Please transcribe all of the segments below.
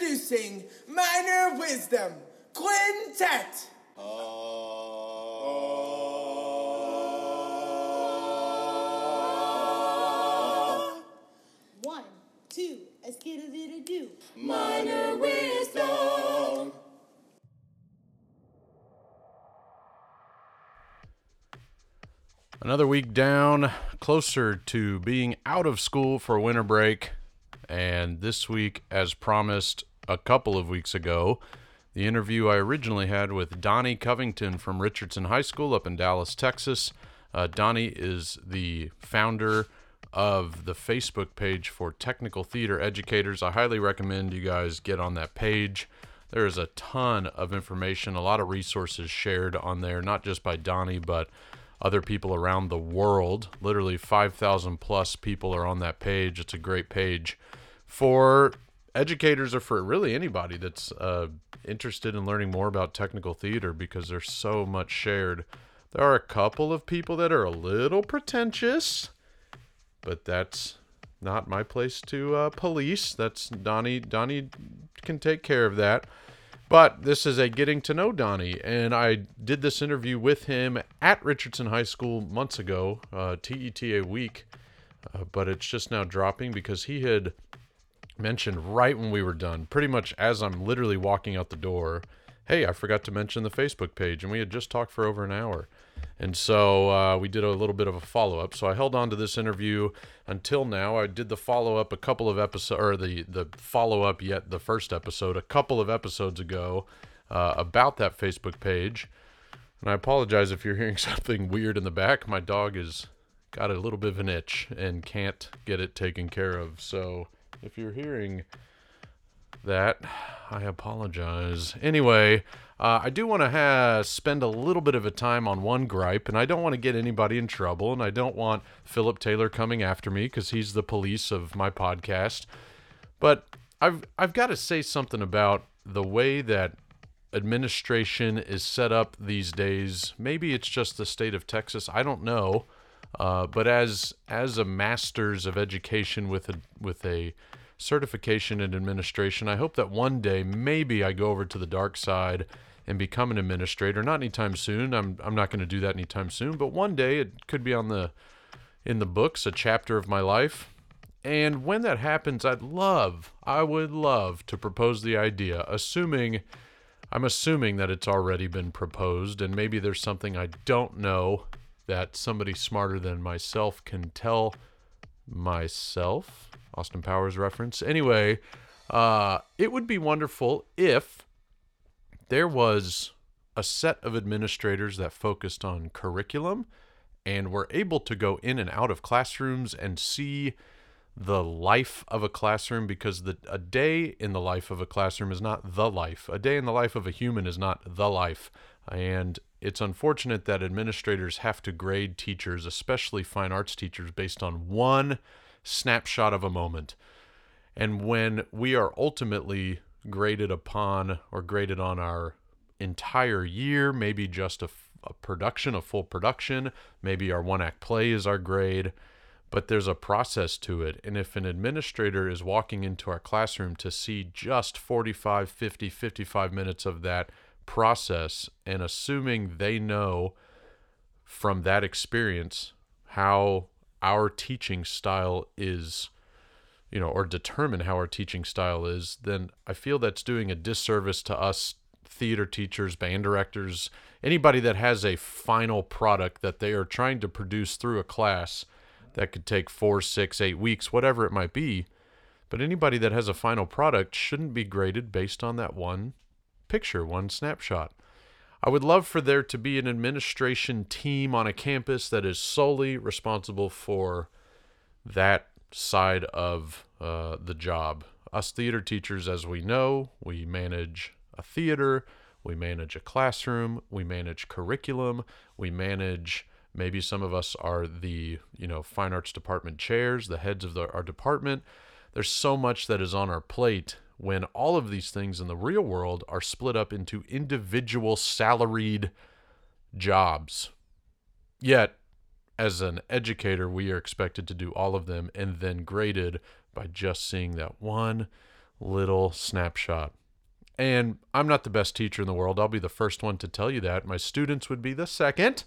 Introducing Minor Wisdom Quintet. Oh. One, two, a skittle diddle do. Minor Wisdom. Another week down, closer to being out of school for winter break. And this week, as promised a couple of weeks ago, the interview I originally had with Donnie Covington from Richardson High School up in Dallas, Texas. Uh, Donnie is the founder of the Facebook page for technical theater educators. I highly recommend you guys get on that page. There is a ton of information, a lot of resources shared on there, not just by Donnie, but other people around the world. Literally 5,000 plus people are on that page. It's a great page for educators or for really anybody that's uh, interested in learning more about technical theater because there's so much shared. There are a couple of people that are a little pretentious, but that's not my place to uh, police. That's Donnie. Donnie can take care of that. But this is a getting to know Donnie, and I did this interview with him at Richardson High School months ago, uh, TETA week, uh, but it's just now dropping because he had mentioned right when we were done, pretty much as I'm literally walking out the door, hey, I forgot to mention the Facebook page, and we had just talked for over an hour. And so uh, we did a little bit of a follow up. So I held on to this interview until now. I did the follow up a couple of episodes, or the the follow up yet the first episode a couple of episodes ago uh, about that Facebook page. And I apologize if you're hearing something weird in the back. My dog has got a little bit of an itch and can't get it taken care of. So if you're hearing that, I apologize. Anyway, uh, I do want to ha- spend a little bit of a time on one gripe, and I don't want to get anybody in trouble, and I don't want Philip Taylor coming after me because he's the police of my podcast. But I've I've got to say something about the way that administration is set up these days. Maybe it's just the state of Texas. I don't know. Uh, but as as a master's of education with a with a certification in administration, I hope that one day maybe I go over to the dark side and become an administrator. Not anytime soon. I'm I'm not going to do that anytime soon. But one day it could be on the in the books, a chapter of my life. And when that happens, I'd love, I would love to propose the idea, assuming I'm assuming that it's already been proposed, and maybe there's something I don't know that somebody smarter than myself can tell myself. Austin Powers reference. Anyway, uh, it would be wonderful if there was a set of administrators that focused on curriculum and were able to go in and out of classrooms and see the life of a classroom because the a day in the life of a classroom is not the life. A day in the life of a human is not the life. And it's unfortunate that administrators have to grade teachers, especially fine arts teachers, based on one snapshot of a moment. And when we are ultimately graded upon or graded on our entire year, maybe just a, a production, a full production, maybe our one act play is our grade, but there's a process to it. And if an administrator is walking into our classroom to see just 45, 50, 55 minutes of that process and assuming they know from that experience how our teaching style is you know or determine how our teaching style is then i feel that's doing a disservice to us theater teachers band directors anybody that has a final product that they are trying to produce through a class that could take four six eight weeks whatever it might be. But anybody that has a final product shouldn't be graded based on that one picture one snapshot I would love for there to be an administration team on a campus that is solely responsible for that side of uh, the job. Us theater teachers, as we know, we manage a theater, we manage a classroom, we manage curriculum, we manage. Maybe some of us are the you know fine arts department chairs, the heads of the, our department. There's so much that is on our plate when all of these things in the real world are split up into individual salaried jobs. Yet, as an educator, we are expected to do all of them and then graded by just seeing that one little snapshot. And I'm not the best teacher in the world. I'll be the first one to tell you that. My students would be the second.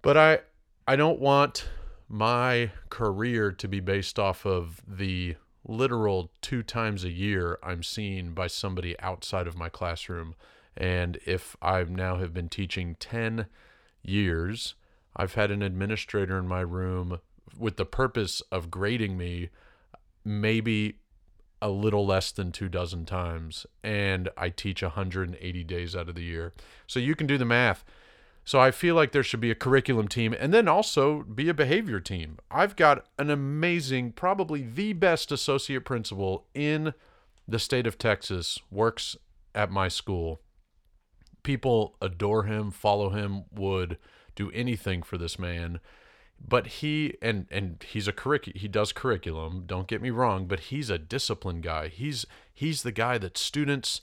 But I I don't want my career to be based off of the literal two times a year I'm seen by somebody outside of my classroom. And if I now have been teaching 10 years, I've had an administrator in my room with the purpose of grading me maybe a little less than two dozen times. And I teach 180 days out of the year. So you can do the math. So I feel like there should be a curriculum team and then also be a behavior team. I've got an amazing, probably the best associate principal in the state of Texas, works at my school. People adore him, follow him, would do anything for this man. But he and and he's a curric he does curriculum, don't get me wrong, but he's a discipline guy. He's he's the guy that students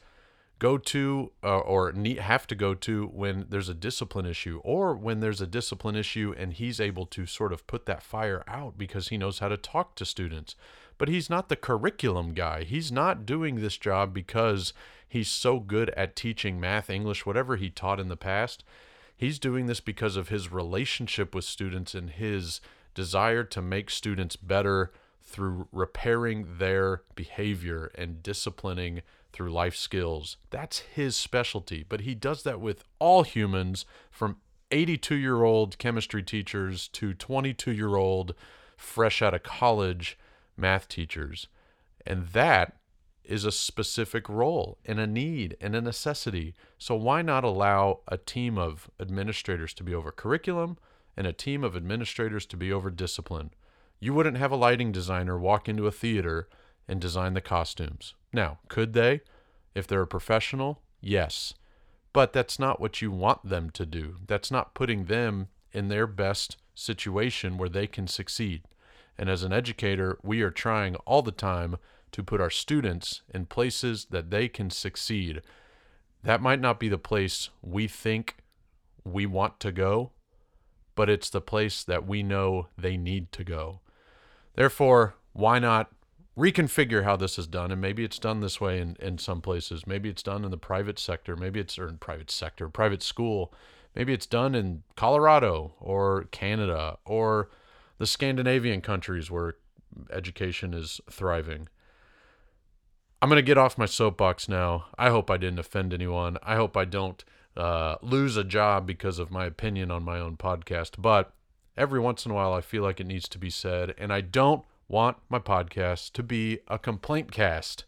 go to uh, or need, have to go to when there's a discipline issue or when there's a discipline issue and he's able to sort of put that fire out because he knows how to talk to students. But he's not the curriculum guy. He's not doing this job because he's so good at teaching math english whatever he taught in the past. He's doing this because of his relationship with students and his desire to make students better through repairing their behavior and disciplining through life skills. That's his specialty, but he does that with all humans from 82 year old chemistry teachers to 22 year old fresh out of college math teachers. And that is a specific role and a need and a necessity. So why not allow a team of administrators to be over curriculum and a team of administrators to be over discipline? You wouldn't have a lighting designer walk into a theater and design the costumes. Now, could they? If they're a professional, yes. But that's not what you want them to do. That's not putting them in their best situation where they can succeed. And as an educator, we are trying all the time to put our students in places that they can succeed. That might not be the place we think we want to go, but it's the place that we know they need to go. Therefore, why not reconfigure how this is done? And maybe it's done this way in, in some places. Maybe it's done in the private sector. Maybe it's or in private sector, private school. Maybe it's done in Colorado or Canada or the Scandinavian countries where education is thriving. I'm going to get off my soapbox now. I hope I didn't offend anyone. I hope I don't uh, lose a job because of my opinion on my own podcast. But every once in a while, I feel like it needs to be said. And I don't want my podcast to be a complaint cast.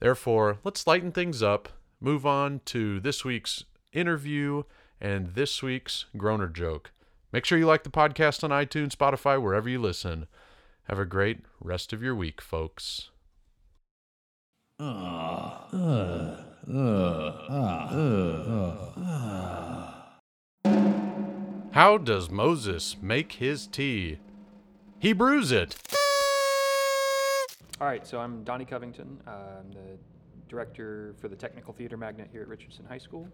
Therefore, let's lighten things up, move on to this week's interview and this week's groaner joke. Make sure you like the podcast on iTunes, Spotify, wherever you listen. Have a great rest of your week, folks. How does Moses make his tea? He brews it. All right, so I'm Donnie Covington. Uh, I'm the director for the Technical Theater Magnet here at Richardson High School.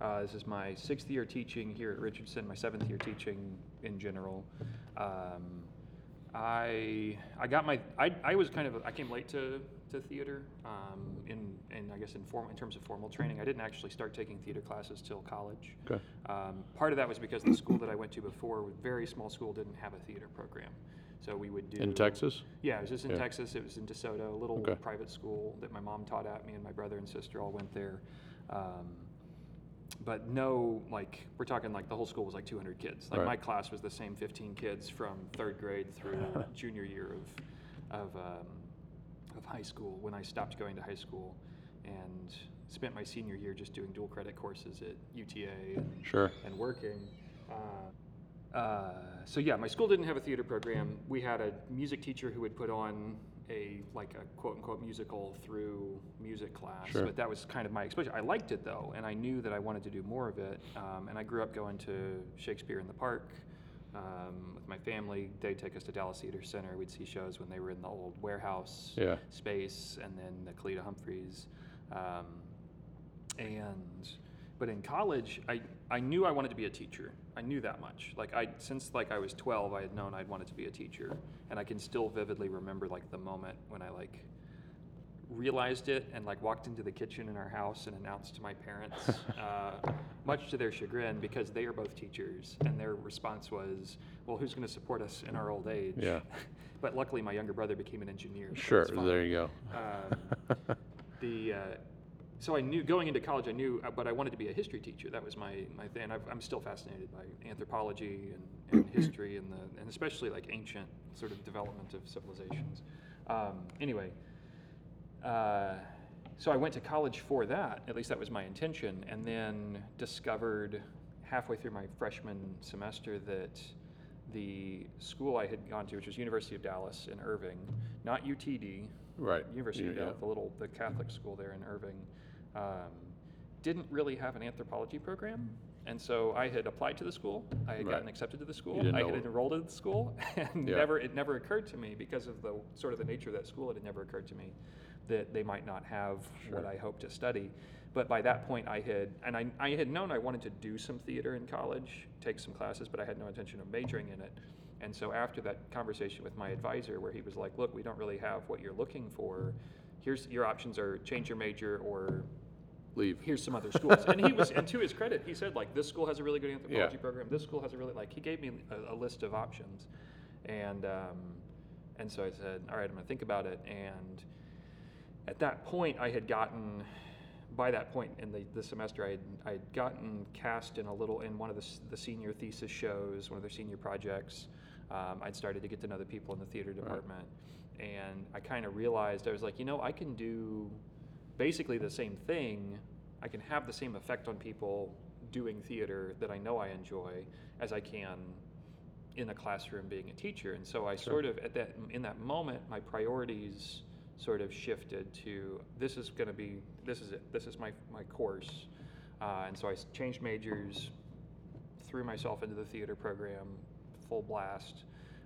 Uh, this is my sixth year teaching here at Richardson, my seventh year teaching in general. Um, I I got my I, I was kind of I came late to, to theater um, in in I guess in form in terms of formal training. I didn't actually start taking theater classes till college. Okay. Um, part of that was because the school that I went to before, a very small school, didn't have a theater program. So we would do In Texas? Yeah, it was just in Yeah. Texas. It was in DeSoto, a little Okay. private school that my mom taught at. Me and my brother and sister all went there. Um, but no, like we're talking like the whole school was like 200 kids. Like Right. my class was the same 15 kids from third grade through junior year of of um, of high school when I stopped going to high school, and spent my senior year just doing dual credit courses at UTA and Sure. and working. Uh, uh, so yeah, my school didn't have a theater program. We had a music teacher who would put on a like a quote unquote musical through music class. Sure. But that was kind of my exposure. I liked it though, and I knew that I wanted to do more of it. Um, and I grew up going to Shakespeare in the Park. Um, with my family, they'd take us to Dallas Theater Center. We'd see shows when they were in the old warehouse Yeah. space, and then the Kalita Humphreys. Um, and but in college I, I knew i wanted to be a teacher i knew that much like i since like i was 12 i had known i'd wanted to be a teacher and i can still vividly remember like the moment when i like realized it and like walked into the kitchen in our house and announced to my parents, uh, much to their chagrin, because they are both teachers, and their response was, "Well, who's going to support us in our old age?" Yeah. but luckily, my younger brother became an engineer. so Sure, there you go. Um, the uh, so I knew going into college, I knew, uh, but I wanted to be a history teacher. That was my my thing. And I've, I'm still fascinated by anthropology and, and history, and the and especially like ancient sort of development of civilizations. Um, anyway, uh, so I went to college for that. At least that was my intention, and then discovered halfway through my freshman semester that the school I had gone to, which was University of Dallas in Irving, not UTD, Right. University of Yeah. Dallas, the little the Catholic school there in Irving, um, didn't really have an anthropology program. And so I had applied to the school. I had Right. gotten accepted to the school. I had enrolled in the school, and Yeah. never it never occurred to me because of the sort of the nature of that school. It had never occurred to me that they might not have what I hoped to study. But by that point, I had and I, I had known I wanted to do some theater in college, take some classes, but I had no intention of majoring in it. And so after that conversation with my advisor, where he was like, "Look, we don't really have what you're looking for. Here's your options: are change your major or Leave. here's some other schools. and he was, and to his credit, he said like this school has a really good anthropology Yeah. program. This school has a really like he gave me a, a list of options, and um, and so I said, all right, I'm gonna think about it. And at that point, I had gotten. By that point in the, the semester, I had, I had gotten cast in a little in one of the, the senior thesis shows, one of their senior projects. Um, I'd started to get to know the people in the theater department, and I kind of realized I was like, you know, I can do basically the same thing. I can have the same effect on people doing theater that I know I enjoy as I can in a classroom being a teacher. And so I sort of at that in that moment my priorities sort of shifted to this is going to be this is it this is my my course. Uh, and so I changed majors, threw myself into the theater program, full blast,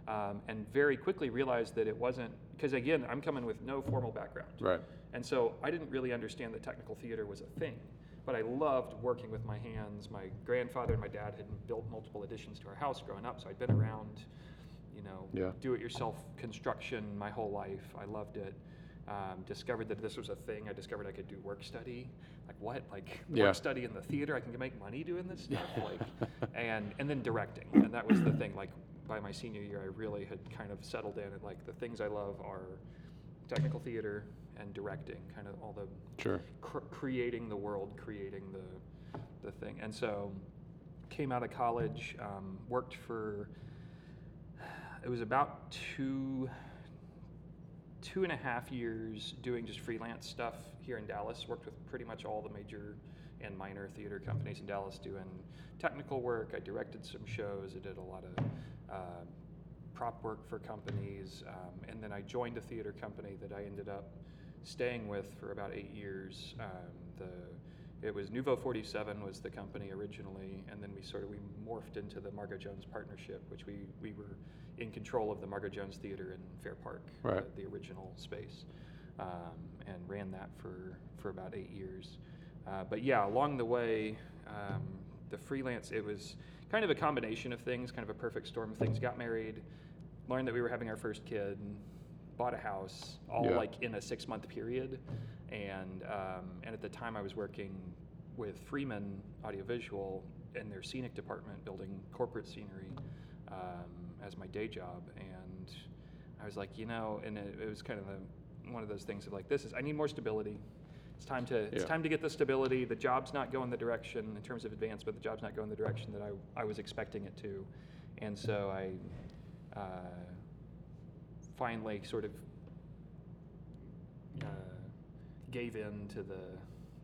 um, and very quickly realized that it wasn't because again I'm coming with no formal background. Right. And so I didn't really understand that technical theater was a thing. But I loved working with my hands. My grandfather and my dad had built multiple additions to our house growing up, so I'd been around, you know, Yeah. do it yourself construction my whole life. I loved it. Um, discovered that this was a thing. I discovered I could do work study. Like what? Like Yeah. work study in the theater? I can make money doing this stuff. Like, and and then directing. And that was the thing. Like by my senior year, I really had kind of settled in. And like the things I love are technical theater and directing. Kind of all the Sure. cr- creating the world, creating the the thing. And so came out of college, um, worked for it was about two two and a half years doing just freelance stuff here in Dallas. Worked with pretty much all the major and minor theater companies in Dallas doing technical work. I directed some shows. I did a lot of uh, prop work for companies, um, and then I joined a theater company that I ended up staying with for about eight years. Um, the it was Nouveau 47 was the company originally, and then we sort of we morphed into the Margo Jones partnership, which we we were in control of the Margo Jones Theater in Fair Park, Right. the, the original space, um, and ran that for for about eight years. Uh, but yeah, along the way, um, the freelance it was kind of a combination of things, kind of a perfect storm of things. Got married, learned that we were having our first kid, bought a house, all Yeah. like in a six month period, and um, and at the time I was working with Freeman Audiovisual in their scenic department, building corporate scenery um, as my day job, and I was like, you know, and it, it was kind of a, one of those things of like, this is I need more stability. It's time to it's Yeah. time to get the stability. The job's not going the direction in terms of advancement. The job's not going the direction that I, I was expecting it to, and so I uh, finally sort of uh, gave in to the,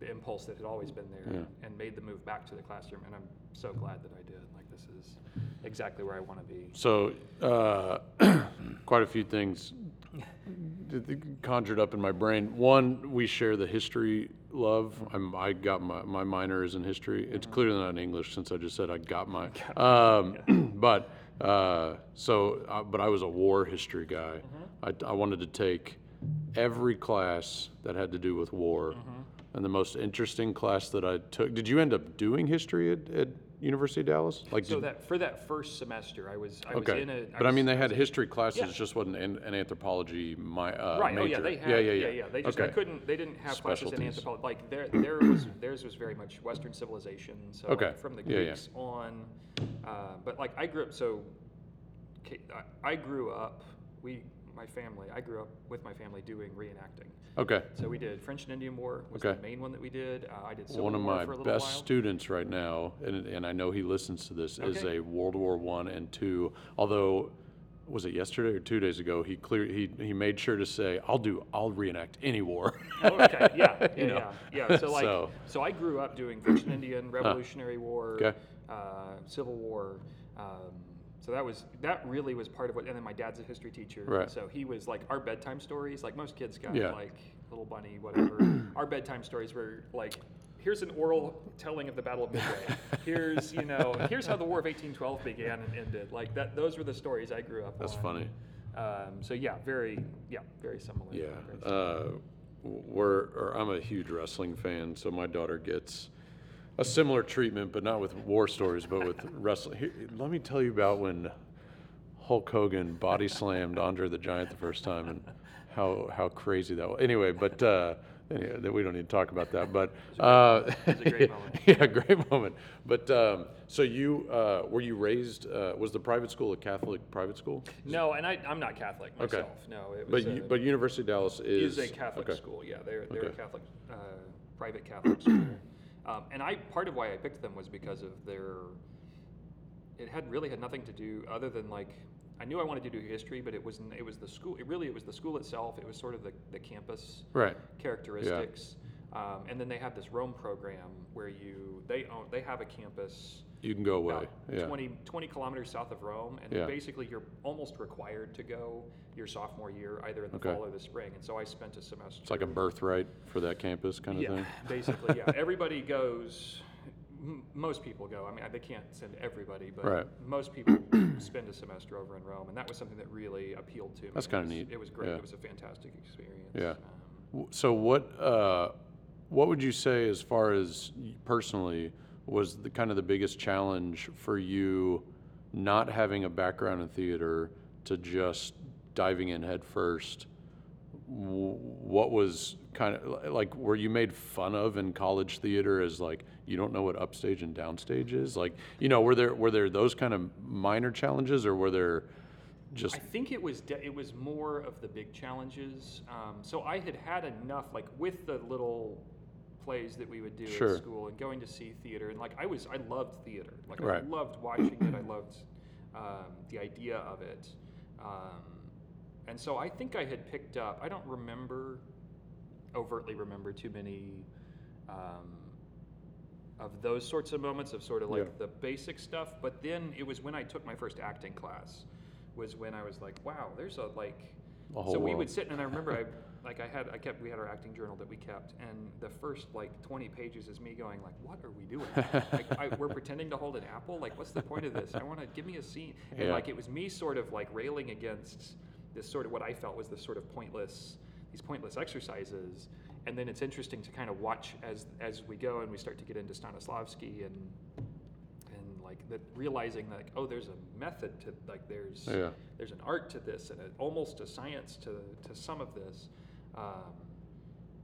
the impulse that had always been there Yeah. and made the move back to the classroom. And I'm so glad that I did. Like this is exactly where I want to be. So, uh, quite a few things conjured up in my brain. One, we share the history love. I'm, I got my, my minor is in history. It's clearly not in English since I just said I got my. Um, but uh, so, uh, but I was a war history guy. I, I wanted to take every class that had to do with war. And the most interesting class that I took. Did you end up doing history at, at University of Dallas? Like, So did- that for that first semester, I was I okay. was in a. but I mean, they had history classes, Yeah. just wasn't an, an anthropology my uh, Right. major. Oh yeah, they had. yeah, yeah, yeah. They just I okay. couldn't. They didn't have classes in Specialties. anthropology. Like their there was theirs was very much Western civilization. So Okay. like, from the Yeah, yeah. Greeks on, uh, but like I grew up so. K- I- I grew up. We my family. I grew up with my family doing reenacting. Okay. So we did French and Indian War was Okay. the main one that we did. Uh, I did Civil One of War my for a best while. students right now, and, and I know he listens to this, is a World War One and two. Although, was it yesterday or two days ago? He clear he he made sure to say, "I'll do I'll reenact any war." Oh, okay. Yeah. Yeah. You know? yeah. Yeah. So like, So- so, I grew up doing French and Indian, Revolutionary War, Okay. uh, Civil War. Um, so that was that really was part of what. And then my dad's a history teacher, Right. so he was like our bedtime stories. Like most kids got Yeah. like Little Bunny, whatever. our bedtime stories were like. Here's an oral telling of the Battle of Midway. Here's, you know, here's how the War of 1812 began and ended. Like that, those were the stories I grew up with. That's on. funny. Um, so yeah, very, yeah, very similar. Yeah. Very Uh, we're, or I'm a huge wrestling fan, so my daughter gets a similar treatment, but not with war stories, but with wrestling. Here, let me tell you about when Hulk Hogan body slammed Andre the Giant the first time and how, how crazy that was. Anyway, but uh, anyway, that we don't need to talk about that. But uh, It was a great moment. yeah, great moment. But um, so you uh, were you raised? Uh, was the private school a Catholic private school? No, and I, I'm not Catholic Okay. myself. No, it was But you, but University of Dallas is is a Catholic okay. school. Yeah, they're they're a Catholic, uh, private Catholic school. Um, and I part of why I picked them was because of their. It had really had nothing to do other than like I knew I wanted to do history, but it wasn't. it was the school. It really it was the school itself. It was sort of the, the campus Right. characteristics. Um, and then they have this Rome program where you they own they have a campus You can go away. Yeah. 20, 20 kilometers south of Rome, and Yeah. basically you're almost required to go your sophomore year, either in the Okay. fall or the spring. And so I spent a semester. It's like a birthright for that campus kind of yeah, thing. basically, yeah. Everybody goes. m- Most people go. I mean, they can't send everybody, but Right. most people spend a semester over in Rome, and that was something that really appealed to me. That's kinda was- neat. It was great. Yeah. It was a fantastic experience. Yeah. Um, So what uh, what would you say as far as personally was the kind of the biggest challenge for you not having a background in theater to just diving in head first? What was kind of like were you made fun of in college theater as like you don't know what upstage and downstage is? Like, you know, were there were there those kind of minor challenges or were there just I think it was de- it was more of the big challenges. Um, so I had had enough, like with the little plays that we would do Sure. at school and going to see theater, and like I was, I loved theater. Like I loved watching it. I loved um, the idea of it, um, and so I think I had picked up. I don't remember overtly remember too many. Um, of those sorts of moments of sort of like Yeah. the basic stuff, but then it was when I took my first acting class, was when I was like, wow, there's a like. So we world. would sit and I remember I like I had I kept we had our acting journal that we kept and the first like 20 pages is me going like what are we doing like I, we're pretending to hold an apple? Like what's the point of this? I want to give me a scene. And Yeah. like it was me sort of like railing against this sort of what I felt was this sort of pointless these pointless exercises. And then it's interesting to kind of watch as as we go and we start to get into Stanislavski and and like that realizing that like oh there's a method to like there's Yeah. there's an art to this and a, almost a science to to some of this um,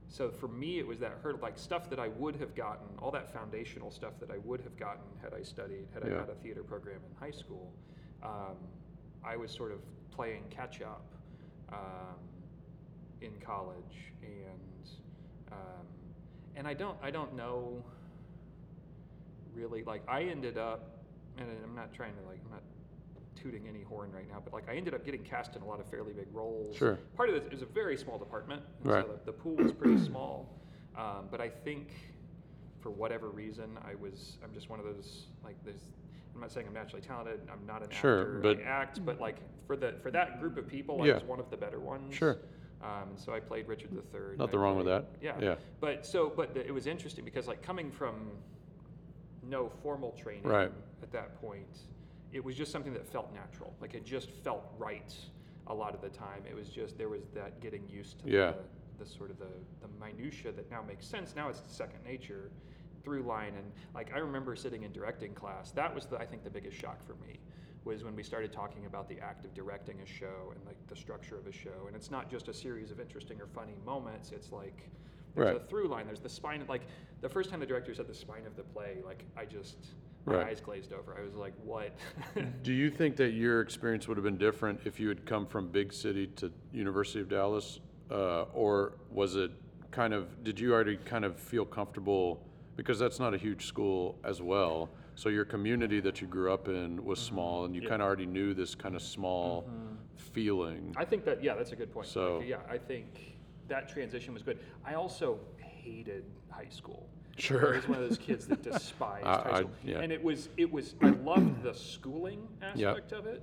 so for me it was that hurdle like stuff that I would have gotten all that foundational stuff that I would have gotten had I studied had I had a theater program in high school um, I was sort of playing catch up um, in college. And um, and I don't I don't know really like I ended up and I'm not trying to like I'm not tooting any horn right now but like I ended up getting cast in a lot of fairly big roles Sure. part of it is a very small department Right. so the, the pool was pretty small um, but I think for whatever reason I was I'm just one of those like there's I'm not saying I'm naturally talented I'm not an Sure, actor but- I act but like for the for that group of people Yeah. I was one of the better ones Sure. um, and so I played Richard III. and Nothing wrong with that. Yeah. Yeah. But so, but the, it was interesting because like coming from no formal training Right. at that point, it was just something that felt natural. Like it just felt right a lot of the time. It was just there was that getting used to Yeah. the, the sort of the the minutia that now makes sense. Now it's second nature. through line and like I remember sitting in directing class. That was the I think the biggest shock for me was when we started talking about the act of directing a show and like the structure of a show. And it's not just a series of interesting or funny moments. It's like there's Right. a through line. There's the spine. Like the first time the director said the spine of the play, like I just my Right. eyes glazed over. I was like, what? Do you think that your experience would have been different if you had come from big city to University of Dallas, uh, or was it kind of? Did you already kind of feel comfortable because that's not a huge school as well? So your community that you grew up in was small, and you Yeah. kind of already knew this kind of small feeling. I think that yeah, that's a good point. So- Like, yeah, I think that transition was good. I also hated high school. Sure. I was one of those kids that despised I- high I- school, yeah. and it was it was I loved the schooling aspect of it.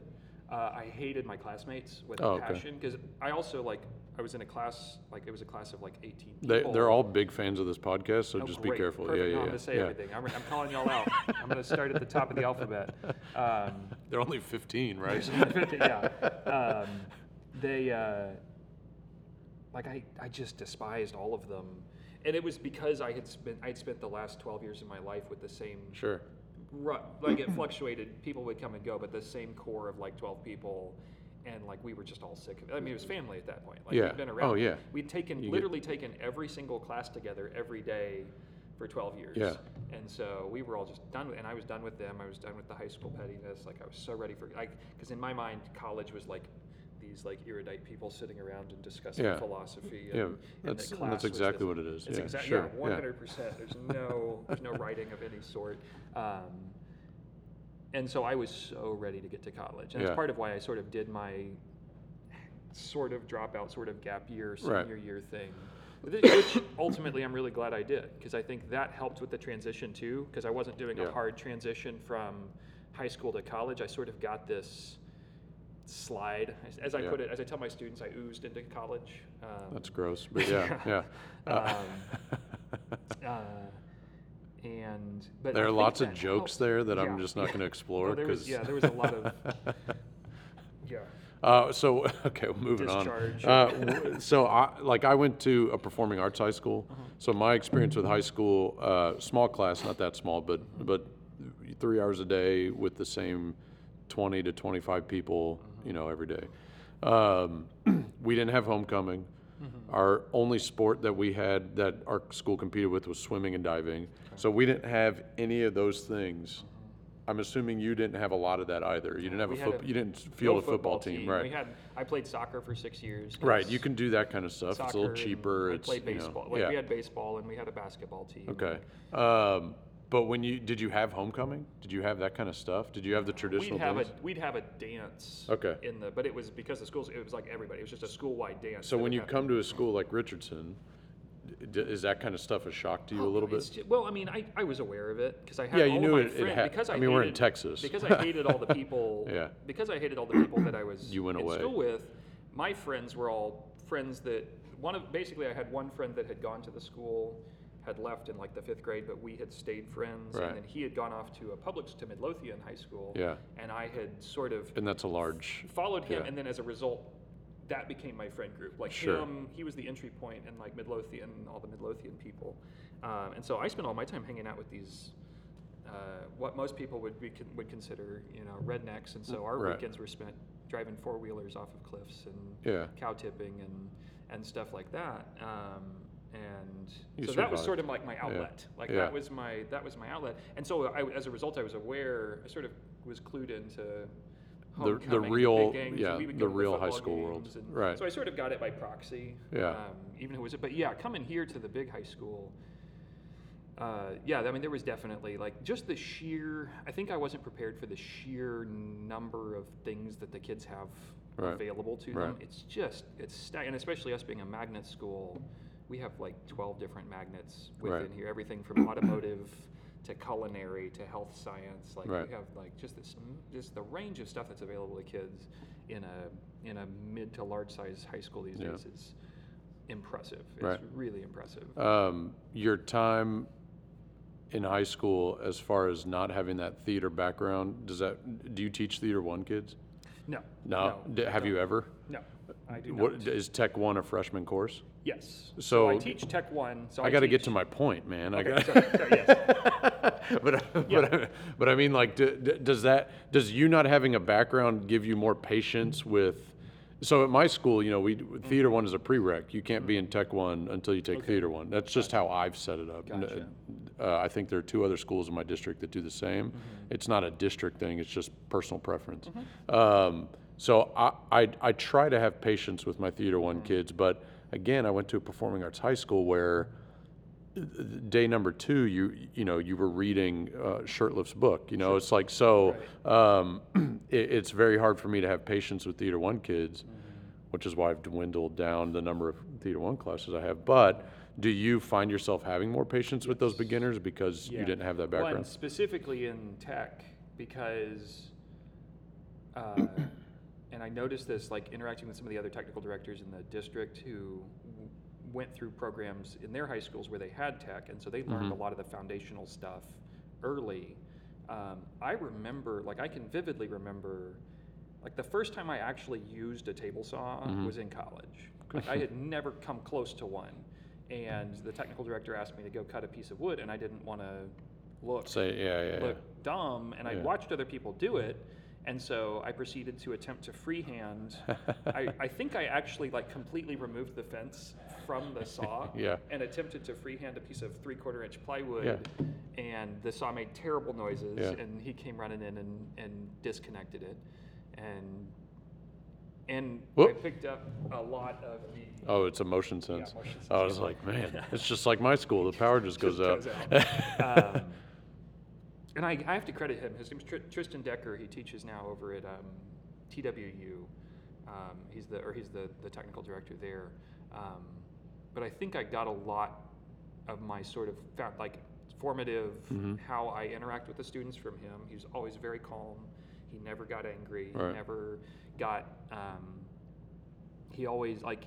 Uh, I hated my classmates with Oh, a okay. passion because I also like I was in a class like it was a class of like eighteen. They, people. they're all big fans of this podcast, so Oh, just great. be careful. Perfect. Yeah, yeah, No, I'm yeah. gonna say yeah. everything. I'm, I'm calling y'all out. I'm gonna start at the top of the alphabet. Um, They're only 15, right? yeah. Um, they, uh, like, I, I just despised all of them. And it was because I had spent, I'd spent the last 12 years of my life with the same, sure. like, it fluctuated. People would come and go, but the same core of like 12 people. And like, we were just all sick of it. I mean, it was family at that point. Like, Yeah. we'd been oh, around. Oh, yeah. We'd taken, You get- literally taken every single class together every day for 12 years. Yeah. And so we were all just done with, and I was done with them. I was done with the high school pettiness. Like I was so ready for, like, because in my mind, college was like these like erudite people sitting around and discussing Yeah. philosophy. And, Yeah, and that's- the that's class was exactly this- what it is. It's Yeah, exactly sure, yeah, hundred percent. There's no there's no writing of any sort. Um, and so I was so ready to get to college, and Yeah. that's part of why I sort of did my sort of dropout, sort of gap year, Right. senior year thing. Which ultimately I'm really glad I did because I think that helped with the transition too. Because I wasn't doing Yeah. a hard transition from high school to college. I sort of got this slide, as, as I Yeah. put it, as I tell my students, I oozed into college. Um, That's gross, but yeah, yeah. Uh, uh, and but there I are lots of jokes helped. there that I'm just not going to explore No, because yeah, there was a lot of yeah. Uh, so okay, moving Discharge. on. Uh, so I like I went to a performing arts high school. Uh-huh. So my experience with high school, uh, small class, not that small, but Mm-hmm. but three hours a day with the same twenty to twenty five people. You know, every day. Um, we didn't have homecoming. Mm-hmm. Our only sport that we had that our school competed with was swimming and diving. So we didn't have any of those things. I'm assuming you didn't have a lot of that either. You didn't have Mm-hmm. We a had foot, a you didn't field no a football team, right? We had I played soccer for six years. Right, you can do that kind of stuff. It's a little cheaper. I it's played you know, baseball. Like yeah. we had baseball and we had a basketball team. okay. Um, but when you did you have homecoming? Did you have that kind of stuff? Did you have the traditional We'd have things? a we'd have a dance. Okay. In the but it was because the schools it was like everybody. It was just a school wide dance. so when you come to a school like Richardson, d- is that kind of stuff a shock to you a oh, little bit? ju- well, I mean, I, I was aware of it because I had Yeah, all you of knew my it- it friends had- because I, I mean, we're in hated- Texas. because I hated all the people. Yeah. Because I hated all the people that I was You went in away. school with. My friends were all friends that one of basically I had one friend that had gone to the school, had left in like the fifth grade, but we had stayed friends, Right. and then he had gone off to a public to Midlothian High School. Yeah. And I had sort of And that's a large. followed him, Yeah. and then as a result, that became my friend group. Like Sure. him, he was the entry point, and like Midlothian, all the Midlothian people. Um, and so I spent all my time hanging out with these, uh, what most people would be would consider, you know, rednecks. And so our Right. weekends were spent driving four wheelers off of cliffs and Yeah. cow tipping and and stuff like that. Um, and You so that was sort of like my outlet. Like Yeah. that was my that was my outlet. And so I, as a result, I was aware. I sort of was clued into The- the real- yeah, the real high school world. and- Right. So I sort of got it by proxy. Yeah. Um, even if it was, but yeah, coming here to the big high school. Uh, yeah, I mean, there was definitely like just the sheer. I think I wasn't prepared for the sheer number of things that the kids have Right. available to Right. them. It's just it's and especially us being a magnet school, we have like twelve different magnets within Right. here. Everything from automotive to culinary to health science. Like Right. we have like just this just the range of stuff that's available to kids in a in a mid to large size high school these Yeah. days is impressive. It's Right. really impressive. Um, your time in high school, as far as not having that theater background, does that do you teach theater one kids? no. No. D- I have you ever? No. I do What not. is Tech One a freshman course? Yes. So- I teach Tech One. So I got to get to my point, man. I got. sorry, sorry, yes. but but but I mean, like, d- d- does that does you not having a background give you more patience with? So at my school, you know, we mm-hmm. theater one is a prereq. You can't be mm-hmm. in tech one until you take theater one. That's just how I've set it up. Gotcha. Uh, I think there are two other schools in my district that do the same. Mm-hmm. It's not a district thing. It's just personal preference. Um, so I, I I try to have patience with my theater one kids, but again, I went to a performing arts high school where day number two, you you know you were reading uh, Shurtleff's book. You know, it's like so. Um, it, it's very hard for me to have patience with theater one kids, which is why I've dwindled down the number of theater one classes I have. But do you find yourself having more patience with those beginners because you didn't have that One, background? specifically in tech, because, uh, and I noticed this like interacting with some of the other technical directors in the district who w- went through programs in their high schools where they had tech, and so they learned a lot of the foundational stuff early. Um, I remember, like, I can vividly remember, like, the first time I actually used a table saw was in college. Like, I had never come close to one. And the technical director asked me to go cut a piece of wood, and I didn't want to look Say yeah, yeah, yeah. dumb, and I watched other people do it, and so I proceeded to attempt to freehand. I, I think I actually like completely removed the fence from the saw, Yeah. and attempted to freehand a piece of three-quarter inch plywood, Yeah. and the saw made terrible noises, Yeah. and he came running in and, and disconnected it, and and I picked up a lot of the. Oh, it's a motion sense. motion I was like, man, it's just like my school. The power just goes Just out. goes out. um, and I, I have to credit him. His name's Tr- Tristan Decker. He teaches now over at um, TWU. Um, he's the or he's the, the technical director there. Um, but I think I got a lot of my sort of like formative Mm-hmm. how I interact with the students from him. He's always very calm. He never got angry. Right. He never got. Um, he always like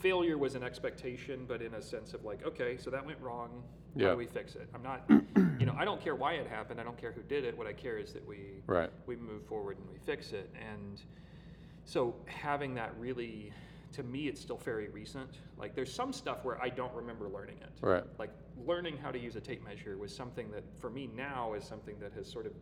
failure was an expectation, but in a sense of like, okay, so that went wrong. How Yeah. do we fix it? I'm not, you know, I don't care why it happened. I don't care who did it. What I care is that we Right. we move forward and we fix it. And so having that really, to me, it's still very recent. Like there's some stuff where I don't remember learning it. Right. Like learning how to use a tape measure was something that for me now is something that has sort of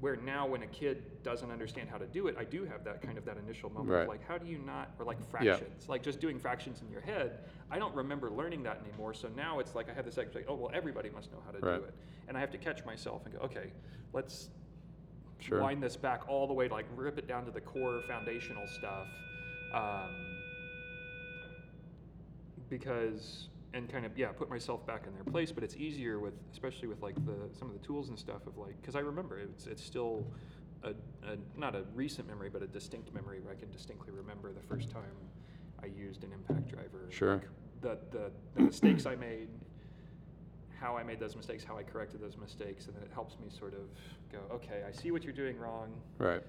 where now when a kid doesn't understand how to do it, I do have that kind of that initial moment Right. of like, how do you not, or like Yeah. fractions, like just doing fractions in your head. I don't remember learning that anymore. So now it's like I have this like, oh well, everybody must know how to Right. do it, and I have to catch myself and go, okay, let's Sure. wind this back all the way, like rip it down to the core foundational stuff, um, because and kind of yeah, put myself back in their place. But it's easier with, especially with like the some of the tools and stuff of like, because I remember it's it's still a, a not a recent memory, but a distinct memory where I can distinctly remember the first time I used an impact driver. Sure. like, the, the the mistakes I made, how I made those mistakes, how I corrected those mistakes, and then it helps me sort of go, okay, I see what you're doing wrong. Right.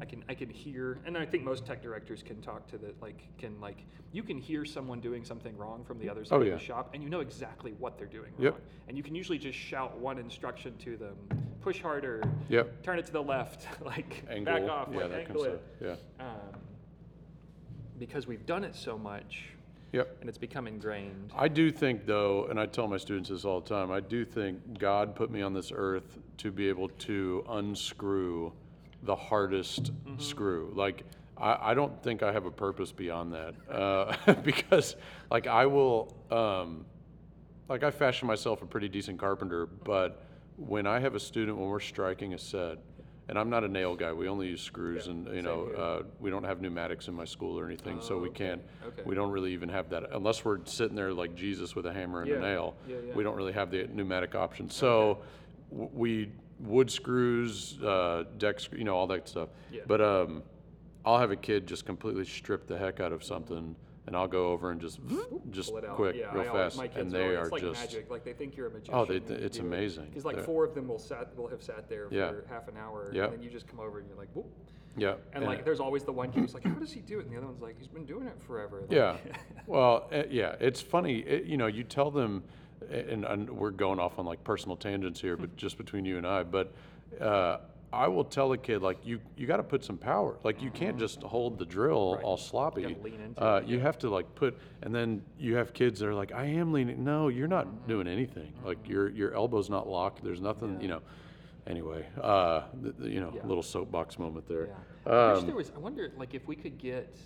I can I can hear, and I think most tech directors can talk to the like can like you can hear someone doing something wrong from the other side Oh, of the shop, and you know exactly what they're doing Yep. wrong, and you can usually just shout one instruction to them: push harder, Yep. turn it to the left, like Angle. back off, yeah, like angle it. Yeah. um, because we've done it so much, Yep. and it's become ingrained. I do think, though, and I tell my students this all the time, I do think God put me on this earth to be able to unscrew the hardest screw. Like, I, I don't think I have a purpose beyond that. Uh, because, like, I will, um, like, I fashion myself a pretty decent carpenter, but when I have a student, when we're striking a set, and I'm not a nail guy. We only use screws, Yeah, and you know, uh, we don't have pneumatics in my school or anything, so Oh, we okay, can't. okay. We don't really even have that unless we're sitting there like Jesus with a hammer and Yeah, a nail. yeah. We don't really have the pneumatic option. So w- we wood screws, uh, deck, screw, you know, all that stuff. Yeah. But um, I'll have a kid just completely strip the heck out of something, and I'll go over and just just Pull it out. quick, yeah, real I always, fast, my kids and they always, are it's like just magic. Like they think you're a magician. Oh, they th- it's amazing. Because like They're- four of them will sat will have sat there Yeah. for half an hour, and then you just come over and you're like, whoop. yeah. And like, there's always the one kid who's like, "How does he do it?" And the other one's like, "He's been doing it forever." Like, Yeah. well, uh, yeah, it's funny. It, you know, you tell them, and, and we're going off on like personal tangents here, but just between you and I. But uh, I will tell a kid like you you got to put some power. Like you can't just hold the drill Right. all sloppy. gotta lean into uh, it, You have to like put, and then you have kids that are like, I am leaning. No, you're not Mm-hmm. doing anything. Like your your elbow's not locked. There's nothing. You know. Anyway, uh, th- th- you know, Yeah. little soapbox moment there. Yeah. I wish Um, there was. I wonder, like, if we could get.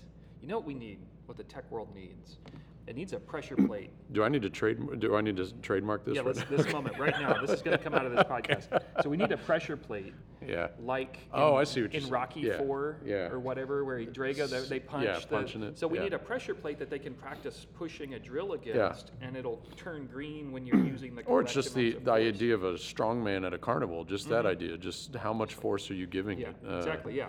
You know what we need? What the tech world needs? It needs a pressure plate. do I need to trade? Do I need to trademark this? yeah, right now? this moment right now. This is going to come out of this podcast. So we need a pressure plate, yeah. like in, Oh, I see what you're in. Rocky Yeah, Four yeah. or whatever, where Drago they, they punch. yeah, the, punching it, So we yeah. need a pressure plate that they can practice pushing a drill against, and it'll turn green when you're using the. Or it's just the, the idea of a strong man at a carnival, just that idea, just how much force are you giving Mm-hmm. Yeah, it? Uh, exactly. Yeah,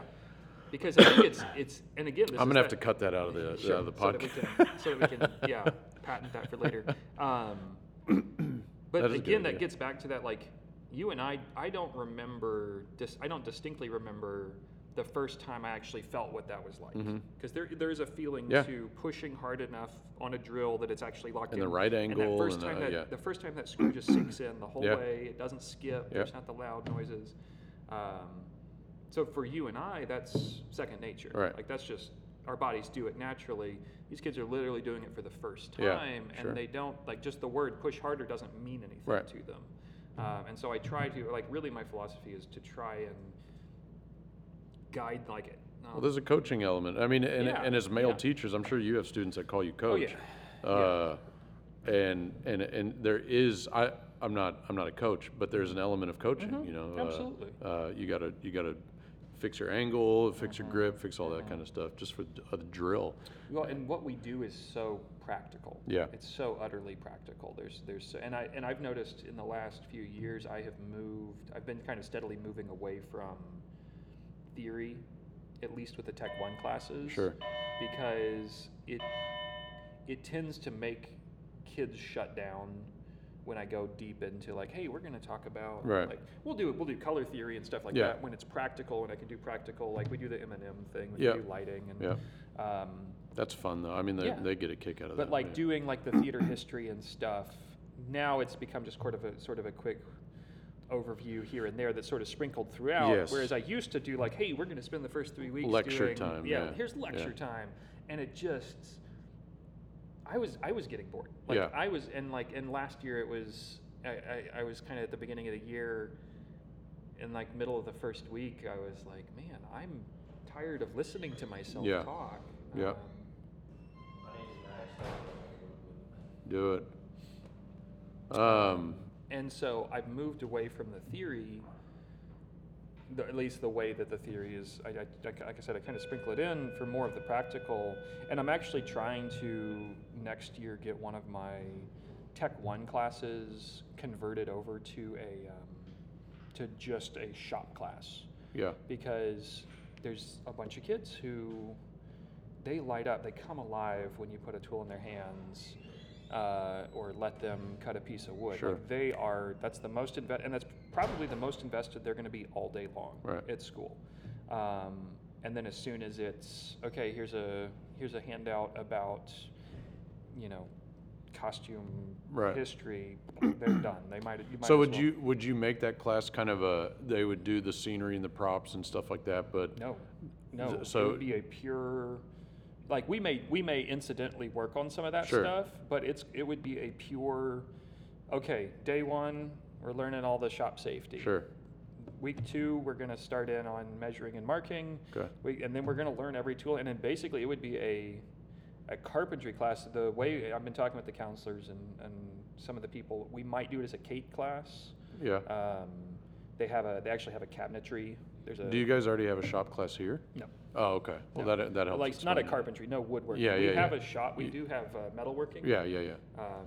because I think it's it's and again this I'm gonna have that- to cut that out of the, Sure, out of the so that we podcast. can, so that we can, yeah, patent that for later. Um, but That is a good again, that gets back to that, like, you and I, I don't remember, dis- I don't distinctly remember the first time I actually felt what that was like. Because there, there is a feeling Mm-hmm. Yeah. to pushing hard enough on a drill that it's actually locked In in. the right And angle that first and, time uh, that, yeah. the first time that screw just sinks in the whole Yeah. way, it doesn't skip, there's not the loud noises. Um, so for you and I, that's second nature. Right. Like that's just our bodies do it naturally. These kids are literally doing it for the first Yeah, time, sure. and they don't like just the word push harder doesn't mean anything Right. to them. Um, and so I try to like really my philosophy is to try and guide like it. Um, Well, there's a coaching element. I mean, and, Yeah, and as male yeah. teachers, I'm sure you have students that call you Oh, coach. yeah. Uh, and and and there is I I'm not I'm not a coach, but there's an element of coaching. You know, uh, Mm-hmm. Absolutely. Uh, you gotta you gotta fix your angle, fix Mm-hmm. your grip, fix all that kind of stuff, just for a drill. Well, and what we do is so practical. Yeah. It's so utterly practical. There's, there's, so- and I, and I've noticed in the last few years, I have moved. I've been kind of steadily moving away from theory, at least with the Tech One classes. Sure. Because it, it tends to make kids shut down when I go deep into like, hey, we're going to talk about Right. like we'll do we'll do color theory and stuff like Yeah. that when it's practical and I can do practical like we do the M and M thing we do lighting and Yeah. um, That's fun though. I mean, they, Yeah. they get a kick out of that. but like yeah. doing like the theater history and stuff, now it's become just sort of a sort of a quick overview here and there that's sort of sprinkled throughout. Yes. Whereas I used to do like, hey, we're going to spend the first three weeks Lecture doing, time, Yeah, here's lecture time, and it just. I was I was getting bored. Like Yeah. I was and like and last year it was I, I, I was kind of at the beginning of the year in like middle of the first week I was like man I'm tired of listening to myself Yeah. talk. Yeah. Um, do it. Um, And so I've moved away from the theory, the, at least the way that the theory is. I, I, like I said, I kind of sprinkle it in for more of the practical. And I'm actually trying to next year get one of my Tech One classes converted over to a um, to just a shop class yeah. because there's a bunch of kids who they light up, they come alive when you put a tool in their hands uh, or let them cut a piece of wood. Sure. Like they are, that's the most invested, and that's probably the most invested they're going to be all day long Right. at school. Um, and then as soon as it's okay, here's a here's a handout about, you know, costume Right. history. They're done. They might. You might So would well- you would you make that class kind of a they would do the scenery and the props and stuff like that, but No, no. so- it would be a pure, like we may we may incidentally work on some of that Sure. stuff, but it's it would be a pure. Okay, day one we're learning all the shop safety. sure. Week two we're going to start in on measuring and marking. Okay. We, and then we're going to learn every tool, and then basically it would be a a carpentry class. The way I've been talking with the counselors and, and some of the people, we might do it as a CATE class. Yeah. Um, they have a they actually have a cabinetry. There's a do you guys already have a shop class here? no. Oh, okay. Well, No. that that helps. Like it's not a explain it. carpentry, no woodworking. Yeah, yeah, we yeah, have yeah. a shop. We do have uh, metalworking. Yeah, yeah, yeah. Um,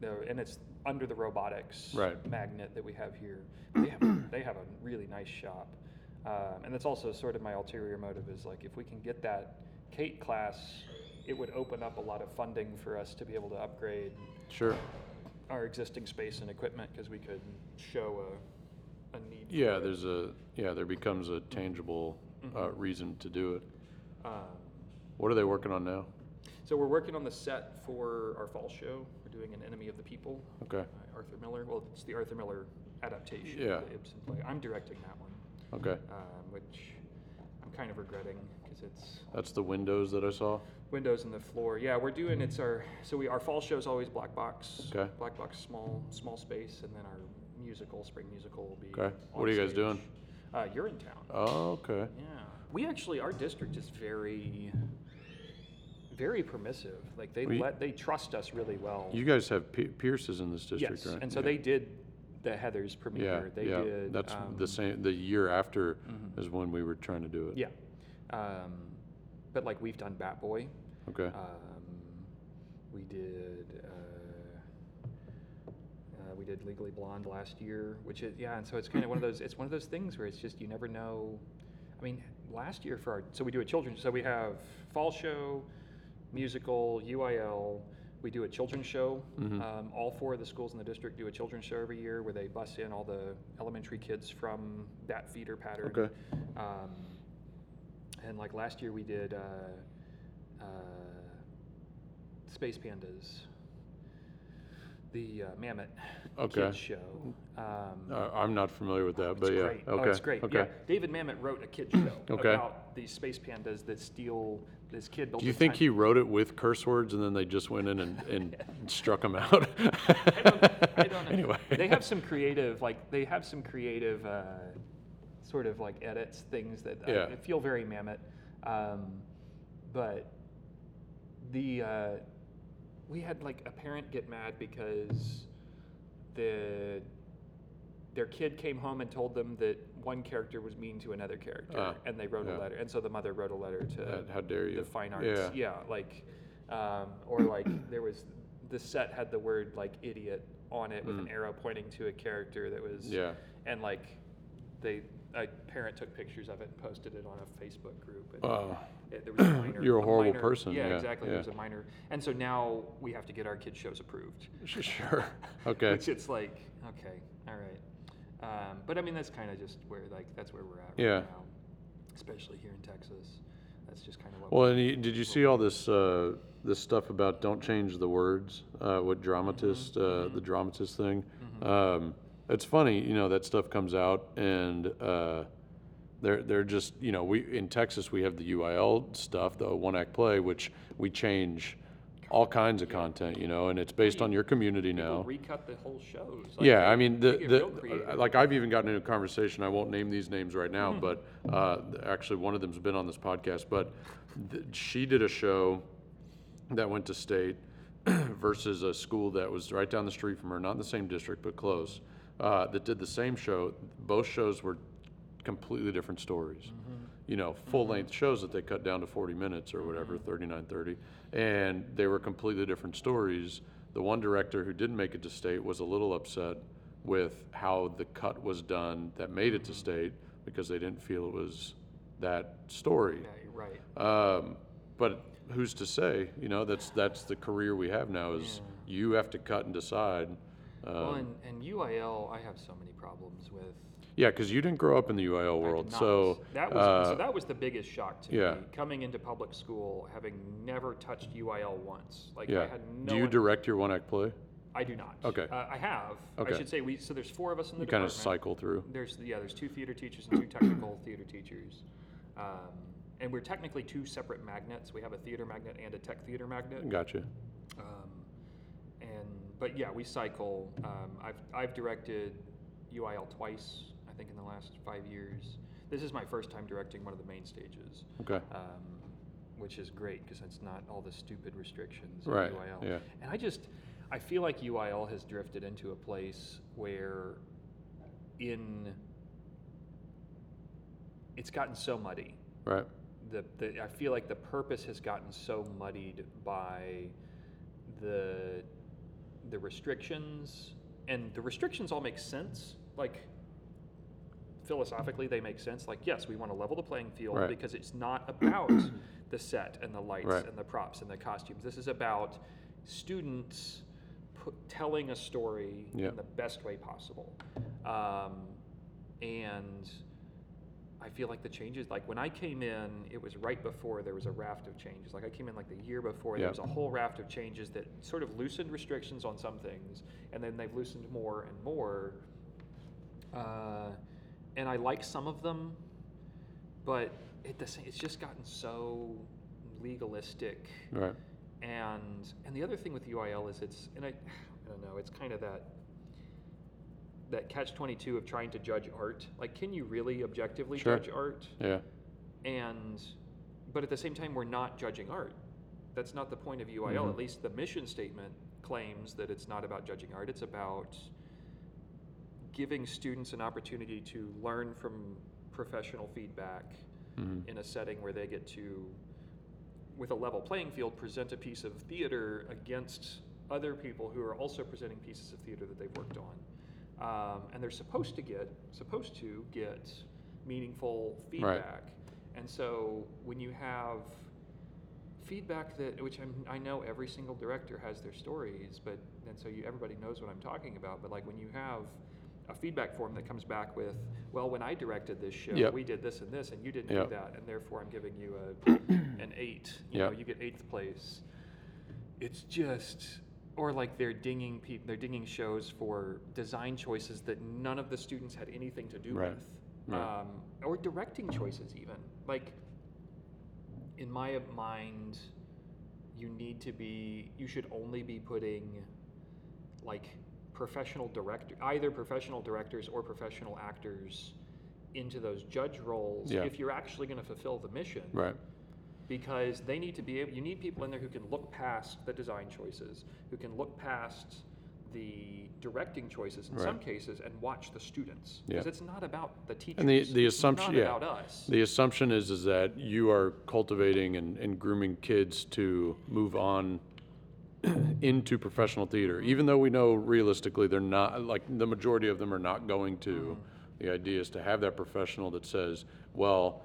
no, and it's under the robotics Right. magnet that we have here. They have they have a really nice shop, um, and that's also sort of my ulterior motive is like if we can get that CATE class, it would open up a lot of funding for us to be able to upgrade Sure. our existing space and equipment because we could show a, a need. for Yeah, there's a yeah, there becomes a tangible uh, Mhm. reason to do it. Um, What are they working on now? So we're working on the set for our fall show. We're doing an Enemy of the People. Okay. by Arthur Miller. Well, it's the Arthur Miller adaptation Yeah. of the Ibsen play. I'm directing that one. Okay. um, which I'm kind of regretting because it's That's the windows that I saw. windows in the floor. Yeah, we're doing it's our so we our fall show is always black box. Okay. Black box, small small space, and then our musical spring musical will be. Okay. What are you guys stage. doing? Uh, you're in town. Oh, okay. Yeah. We actually, our district is very, very permissive. Like they let, they trust us really well. You guys have P- Pierce's in this district, yes. right? And so Yeah. they did the Heathers Yeah, premiere. they yeah. did. That's um, the same. The year after is when we were trying to do it. Yeah. Um, but like we've done Bat Boy. Okay. Um, we did. Did Legally Blonde last year, which is yeah, and so it's kind of one of those. It's one of those things where it's just you never know. I mean, last year for our so we do a children's. So we have fall show, musical, UIL. We do a children's show. Mhm. Um, all four of the schools in the district do a children's show every year where they bus in all the elementary kids from that feeder pattern. Okay. Um, and like last year we did uh, uh, Space Pandas, the uh, Mamet Okay. kids show. Um, Uh, I'm not familiar with that, it's but yeah. great. Okay. Oh, it's great. Okay. Yeah, David Mamet wrote a kid show Okay. about these space pandas that steal this kid. built Do you think time- he wrote it with curse words and then they just went in and, and struck him out? I don't, I don't know. Anyway. They have some creative, like they have some creative, uh, sort of like edits, things that I- Yeah. Feel very Mamet. Um, but the uh, we had like a parent get mad because the their kid came home and told them that one character was mean to another character, Ah, and they wrote yeah. a letter, and so the mother wrote a letter to how dare you. the fine arts. Yeah. Yeah, like, um, or like there was the set had the word like idiot on it with an Mm. arrow pointing to a character that was Yeah. and like they a parent took pictures of it and posted it on a Facebook group. And it- there was a minor, You're a horrible minor- person, Yeah, yeah, exactly. yeah. There was a minor, and so now we have to get our kids shows approved. Sure. Okay. Which it's like, okay, all right. Um, but I mean, that's kind of just where like that's where we're at Yeah. now, especially here in Texas. That's just kind of what. Well, we're- and you, did you see all this uh, this stuff about don't change the words? Uh, what dramatist, uh, the dramatist thing? Um, it's funny, you know, that stuff comes out, and uh, they're they're just, you know, we in Texas we have the UIL stuff, the one act play, which we change all kinds of content, you know, and it's based on your community People now. recut the whole shows. Like, Yeah, I mean, they the, the, creative. like I've even gotten into a conversation, I won't name these names right Mm-hmm. now, but, uh, actually one of them's been on this podcast, but th- she did a show that went to state versus a school that was right down the street from her, not in the same district, but close, uh, that did the same show. Both shows were completely different stories. Mm-hmm. You know, full length shows that they cut down to 40 minutes or whatever, Mm-hmm. 39, 30. And they were completely different stories. The one director who didn't make it to state was a little upset with how the cut was done that made Mm-hmm. it to state because they didn't feel it was that story. Yeah, right. Um, but who's to say? You know, that's that's the career we have now. Is you have to cut and decide. Um, well, and, and UIL, I have so many problems with. yeah, because you didn't grow up in the UIL I did world, not. so that was uh, so that was the biggest shock to yeah. me coming into public school, having never touched UIL once. Like yeah. I had no. Do you direct your one act play? I do not. Okay. Uh, I have. Okay. I should say we. So there's four of us in the You kind of cycle through. There's yeah, there's two theater teachers and two technical theater teachers, um, and we're technically two separate magnets. We have a theater magnet and a tech theater magnet. Gotcha. Um, but yeah, we cycle. Um, I've I've directed UIL twice. I think in the last five years. This is my first time directing one of the main stages. Okay. Um, which is great because it's not all the stupid restrictions of Right, UIL. yeah. And I just I feel like UIL has drifted into a place where in it's gotten so muddy Right. the, the I feel like the purpose has gotten so muddied by the the restrictions and the restrictions all make sense. Like philosophically they make sense. Like yes we want to level the playing field Right. because it's not about the set and the lights Right. and the props and the costumes. This is about students telling a story in the best way possible. Um, and I feel like the changes, like when I came in, it was right before there was a raft of changes. Like I came in like the year before, there was a whole raft of changes that sort of loosened restrictions on some things, and then they've loosened more and more. Uh, and I like some of them, but it, it's just gotten so legalistic. Right. And and the other thing with UIL is it's and I, I don't know it's kind of that that catch twenty two of trying to judge art. Like, can you really objectively Sure. judge art? Yeah. And but at the same time, we're not judging art. That's not the point of UIL. Mhm. At least the mission statement claims that it's not about judging art. It's about giving students an opportunity to learn from professional feedback Mhm. in a setting where they get to, with a level playing field, present a piece of theater against other people who are also presenting pieces of theater that they've worked on. Um, and they're supposed to get supposed to get meaningful feedback. And so when you have feedback that which I'm, I know every single director has their stories, but and so you everybody knows what I'm talking about. But like when you have a feedback form that comes back with, well, when I directed this show, Yep. we did this and this, and you didn't Yep. do that, and therefore I'm giving you a an eight. You know, you get eighth place. It's just, or like they're dinging people, they're dinging shows for design choices that none of the students had anything to do Right. with, Right. um, or directing choices even. Like, in my mind, you need to be, you should only be putting like professional director, either professional directors or professional actors into those judge roles Yeah. if you're actually going to fulfill the mission Right. Because they need to be able, you need people in there who can look past the design choices, who can look past the directing choices in Right. some cases and watch the students. Yeah. Because it's not about the teachers. And the, the It's assumption, not yeah, about us. the assumption is is that you are cultivating and, and grooming kids to move on into professional theater, mm-hmm. even though we know realistically they're not like the majority of them are not going to. Mm-hmm. The idea is to have that professional that says, well,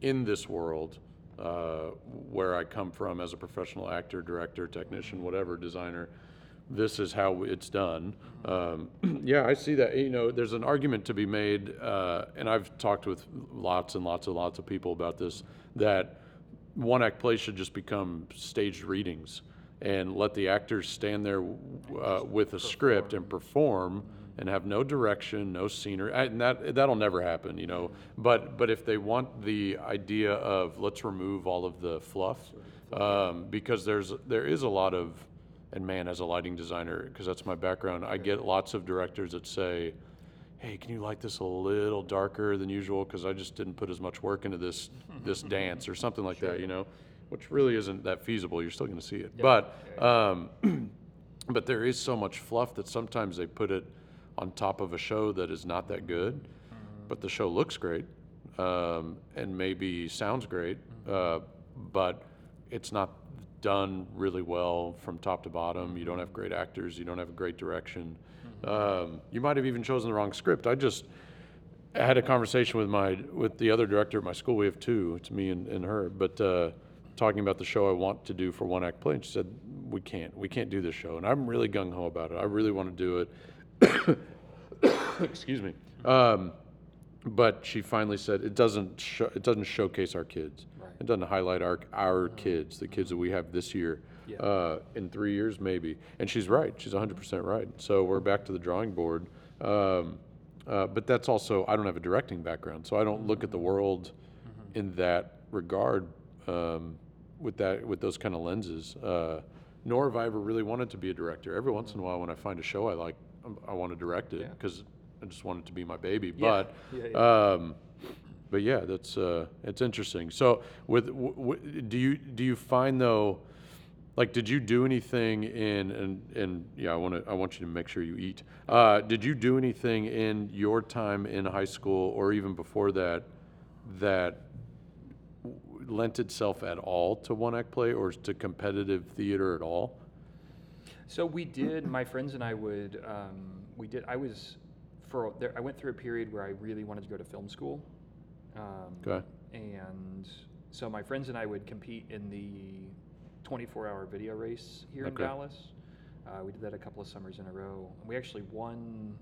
in this world uh, where I come from as a professional actor, director, technician, whatever, designer, this is how it's done. Um, yeah, I see that. You know, there's an argument to be made, uh, and I've talked with lots and lots and lots of people about this, that one act plays should just become staged readings and let the actors stand there uh, with a script and perform and have no direction, no scenery, and that that'll never happen, you know. But but if they want the idea of let's remove all of the fluff, um, because there's there is a lot of, and man, as a lighting designer, because that's my background, I get lots of directors that say, "Hey, can you light this a little darker than usual? Because I just didn't put as much work into this this dance or something like that, you know." Which really isn't that feasible. You're still going to see it, but um, but there is so much fluff that sometimes they put it on top of a show that is not that good, but the show looks great um, and maybe sounds great, uh, but it's not done really well from top to bottom. You don't have great actors. You don't have a great direction. Um, you might have even chosen the wrong script. I just I had a conversation with my with the other director at my school. We have two. It's me and, and her. But uh, talking about the show I want to do for one act play, and she said we can't. We can't do this show. And I'm really gung ho about it. I really want to do it. Excuse me. Um, but she finally said it doesn't. Show, it doesn't showcase our kids. Right. It doesn't highlight our our kids, the kids that we have this year. Yeah. Uh, in three years, maybe. And she's right. She's 100% right. So we're back to the drawing board. Um, uh, but that's also, I don't have a directing background, so I don't look at the world in that regard um, with that with those kind of lenses. Uh, nor have I ever really wanted to be a director. Every once in a while, when I find a show I like, I want to direct it Yeah. because I just want it to be my baby. Yeah. But Yeah, yeah. um, but yeah, that's uh, it's interesting. So, with w- w- do you do you find though, like, did you do anything in and and yeah, I want to I want you to make sure you eat. Uh, did you do anything in your time in high school or even before that that w- lent itself at all to one act play or to competitive theater at all? So we did. My friends and I would. Um, we did. I was for. There, I went through a period where I really wanted to go to film school. Um, Okay. And so my friends and I would compete in the 24-hour video race here in Dallas. Uh, we did that a couple of summers in a row. And we actually won.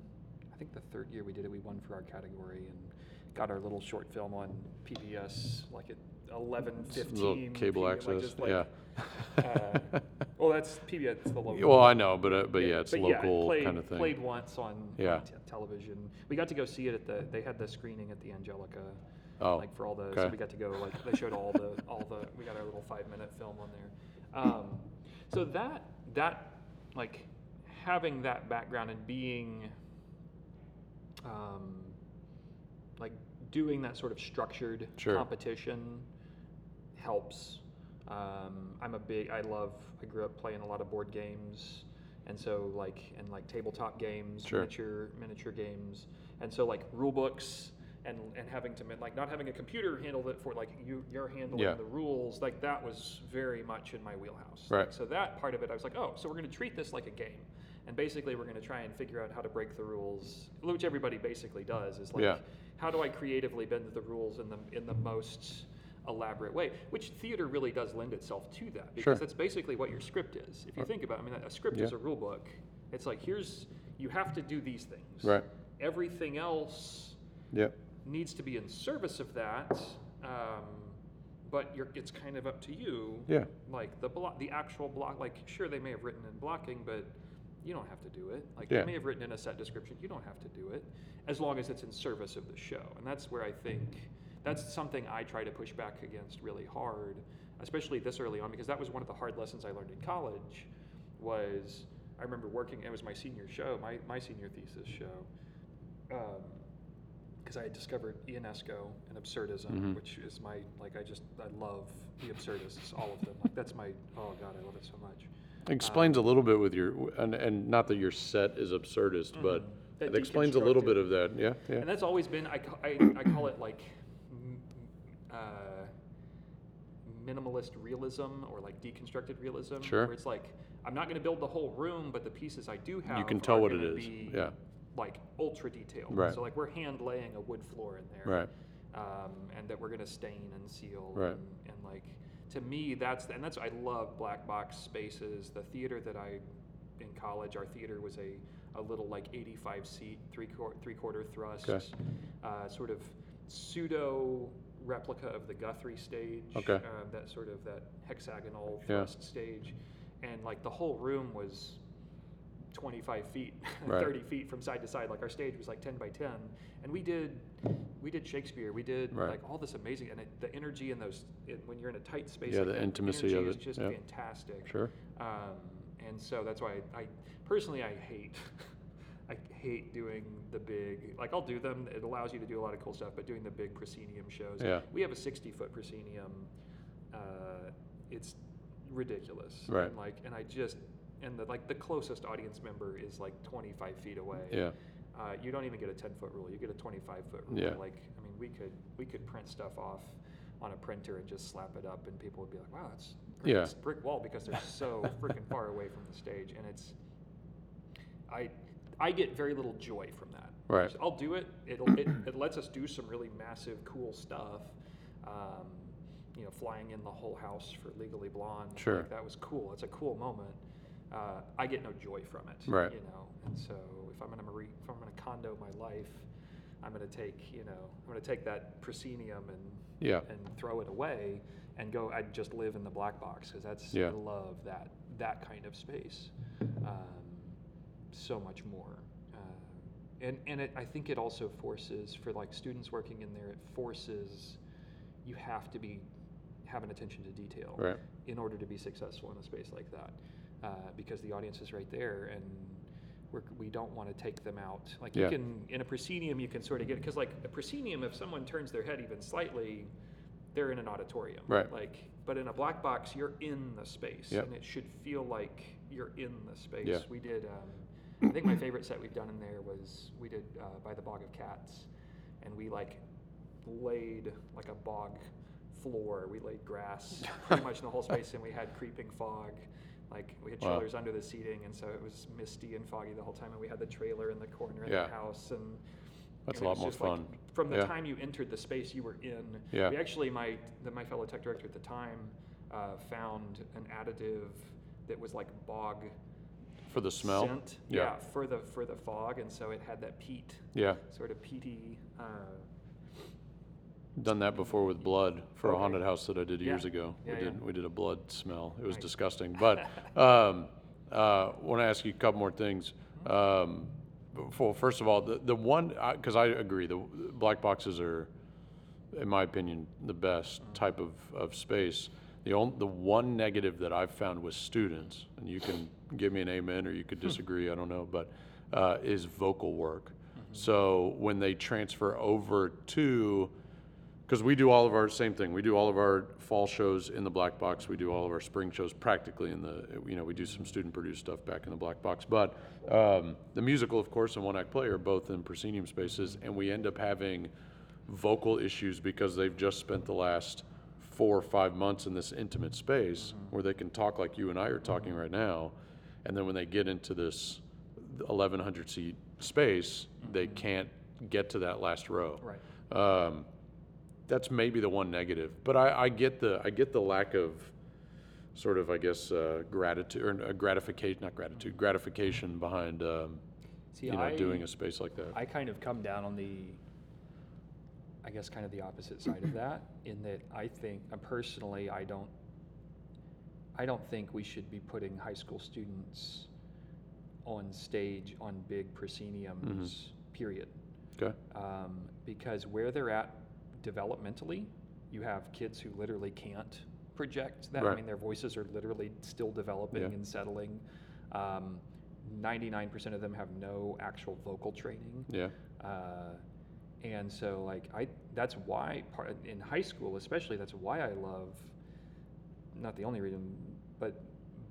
I think the third year we did it, we won for our category and got our little short film on PBS like at 11, 15. Little cable PM, access. Like just like, yeah. uh, Well, that's PBS. It's the local. Well, I know, but uh, but yeah, it's but local it played, kind of thing. Played once on, Yeah. t- television. We got to go see it at the. They had the screening at the Angelika. Oh, Like for all the. So okay. we got to go. Like they showed all the all the. We got our little five minute film on there. Um, so that that like having that background and being um, like doing that sort of structured Sure. competition helps. Um, I'm a big. I love. I grew up playing a lot of board games, and so like and like tabletop games, Sure. miniature miniature games, and so like rule books. And, and having to like not having a computer handle it for like you you're handling Yeah. the rules like that was very much in my wheelhouse Right. Like, so that part of it I was like oh so we're going to treat this like a game and basically we're going to try and figure out how to break the rules which everybody basically does is like Yeah. how do I creatively bend the rules in the in the most elaborate way? Which theater really does lend itself to that because Sure. that's basically what your script is. If you think about, it, I mean, a script is a rule book. It's like here's you have to do these things. Right. Everything else Yep. needs to be in service of that. Um, but you're, it's kind of up to you. Yeah. Like the block, the actual block. Like sure, they may have written in blocking, but you don't have to do it. Like Yeah. they may have written in a set description. You don't have to do it, as long as it's in service of the show. And that's where I think that's something I try to push back against really hard, especially this early on, because that was one of the hard lessons I learned in college. Was I remember working? It was my senior show, my my senior thesis show. Um, because I had discovered Ionesco and absurdism, Mhm. which is my like I just I love the absurdists, all of them. Like that's my oh god, I love it so much. Explains a little bit with your and, and not that your set is absurdist, but Mhm. That it explains a little bit of that. Yeah. Yeah. And that's always been I, I, I call it like m- uh, minimalist realism or like deconstructed realism. Sure. Where it's like I'm not going to build the whole room, but the pieces I do have You can tell what it is. Be, Yeah. Like ultra detailed. Right. So like we're hand laying a wood floor in there. Right. um, and that we're going to stain and seal. Right. And, and like to me, that's and that's I love black box spaces. The theater that I in college, our theater was a a little like 85 seat, three quarter three quarter thrust, Okay. uh, sort of pseudo replica of the Guthrie stage. Okay. Um, that sort of that hexagonal Yeah. thrust stage, and like the whole room was 25 feet, Right. 30 feet from side to side. Like our stage was like 10 by 10, and we did we did Shakespeare. We did Right. like all this amazing, and it, the energy in those it, when you're in a tight space. Yeah, like the that, intimacy of it is just yeah. fantastic. Sure. Um, and so that's why I, I personally I hate I hate doing the big like I'll do them. It allows you to do a lot of cool stuff, but doing the big proscenium shows. Yeah. We have a 60 foot proscenium. Uh, it's ridiculous. Right. And like and I just and the like the closest audience member is like 25 feet away. Yeah. Uh, you don't even get a 10 foot rule. You get a 25 foot rule. Yeah. Like I mean, we could we could print stuff off on a printer and just slap it up, and people would be like, "Wow, that's. Yeah. It's brick wall," because they're so freaking far away from the stage, and it's I I get very little joy from that. Right. I'll do it. It'll, it it lets us do some really massive, cool stuff. Um, you know, flying in the whole house for Legally Blonde. Sure. Like, that was cool. It's a cool moment. Uh, I get no joy from it. Right. You know, and so if I'm gonna re- if I'm gonna Kondo my life, I'm gonna take you know I'm gonna take that proscenium and Yeah. and throw it away and go. I'd just live in the black box because that's Yeah. I love that that kind of space um, so much more. Uh, and and it, I think it also forces for like students working in there. It forces you have to be have an attention to detail Right. in order to be successful in a space like that uh, because the audience is right there and we're, we don't want to take them out like Yeah. you can in a proscenium you can sort of get because like a proscenium if someone turns their head even slightly they're in an auditorium Right. like but in a black box you're in the space Yep. and it should feel like you're in the space Yeah. we did um, i think my favorite set we've done in there was we did uh, by the bog of cats and we like laid like a bog floor. We laid grass pretty much in the whole space, and we had creeping fog. Like we had Wow. under the seating, and so it was misty and foggy the whole time. And we had the trailer in the corner of Yeah. the house, and That's a it lot was more just like, fun. from the Yeah. time you entered the space you were in. Yeah. We actually, my the, my fellow tech director at the time, uh, found an additive that was like bog For the smell. scent. Yeah. for the for the fog, and so it had that peat Yeah. sort of peaty uh, done that before with blood for a haunted house that I did years ago. Yeah, we yeah. did we did a blood smell. It was Nice. disgusting. But um, uh, want to ask you a couple more things. Um, well, first of all, the the one because I agree, the black boxes are, in my opinion, the best type of, of space. The only, the one negative that I've found with students, and you can give me an amen or you could disagree, I don't know, but uh, is vocal work. So when they transfer over to, because we do all of our same thing, we do all of our fall shows in the black box, we do all of our spring shows practically in the, you know, we do some student produced stuff back in the black box, but um, the musical, of course, and one act play are both in proscenium spaces, and we end up having vocal issues because they've just spent the last four or five months in this intimate space where they can talk like you and I are talking right now, and then when they get into this 1100 seat space, they can't get to that last row. Right. Um, that's maybe the one negative, but I, I get the I get the lack of sort of I guess uh, gratitude or uh, gratification, not gratitude, gratification behind um, See, you know I, doing a space like that. I kind of come down on the, I guess, kind of the opposite side of that, in that I think, uh, personally, I don't, I don't think we should be putting high school students on stage on big prosceniums, period. okay. Um, because where they're at developmentally, you have kids who literally can't project that. I mean, their voices are literally still developing Yeah. and settling. Um, 99% of them have no actual vocal training. Yeah. Uh, and so, like, I that's why part in high school, especially, that's why I love. Not the only reason, but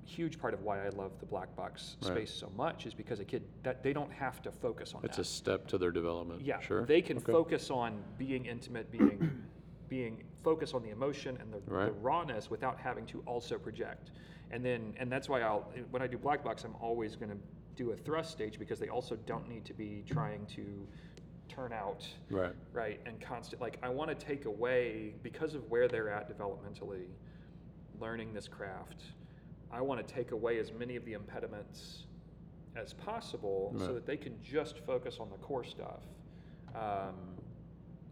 huge part of why I love the black box Right. space so much is because a kid that they don't have to focus on It's that. a step to their development. Yeah, Sure. they can Okay. focus on being intimate, being being focus on the emotion and the, the rawness without having to also project. And then and that's why I'll when I do black box, I'm always going to do a thrust stage because they also don't need to be trying to turn out Right. right and constant like I want to take away because of where they're at developmentally learning this craft. I want to take away as many of the impediments as possible so that they can just focus on the core stuff. Um,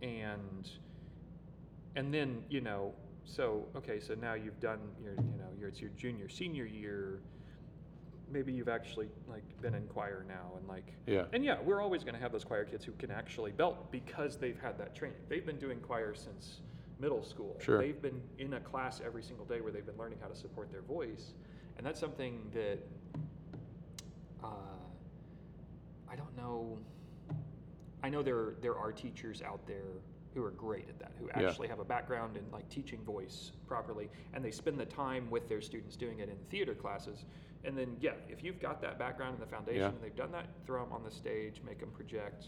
and and then you know so okay so now you've done your you know your it's your junior senior year maybe you've actually like been in choir now and like Yeah. and yeah we're always going to have those choir kids who can actually belt because they've had that training they've been doing choir since middle school Sure. they've been in a class every single day where they've been learning how to support their voice and that's something that uh, i don't know I know there there are teachers out there who are great at that, who Yeah. actually have a background in like teaching voice properly, and they spend the time with their students doing it in theater classes. And then, yeah, if you've got that background and the foundation Yeah. and they've done that, throw them on the stage, make them project.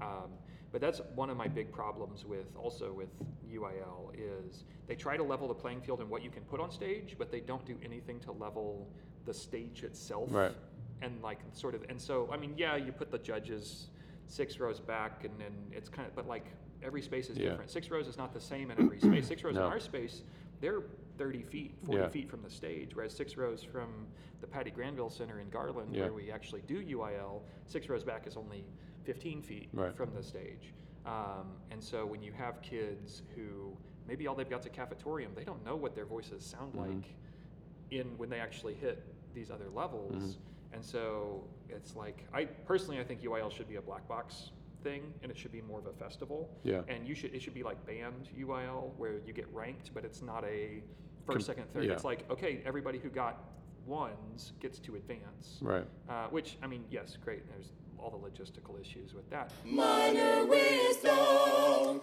Um, but that's one of my big problems with also with UIL is they try to level the playing field in what you can put on stage, but they don't do anything to level the stage itself Right. and like sort of and so i mean yeah you put the judges six rows back and then it's kind of but like every space is Yeah. different six rows is not the same in every space six rows No. in our space they're 30 feet 40 Yeah. feet from the stage whereas six rows from the patty granville center in garland Yeah. where we actually do uil six rows back is only 15 feet Right. from the stage um, and so when you have kids who maybe all they've got's a cafetorium they don't know what their voices sound Mhm. like in when they actually hit these other levels. And so it's like I personally I think UIL should be a black box thing and it should be more of a festival. Yeah. And you should it should be like band UIL where you get ranked, but it's not a first, Com- second, third. yeah. It's like okay, everybody who got ones gets to advance. Right. Uh, which I mean, yes, great. There's all the logistical issues with that. Minor wisdom.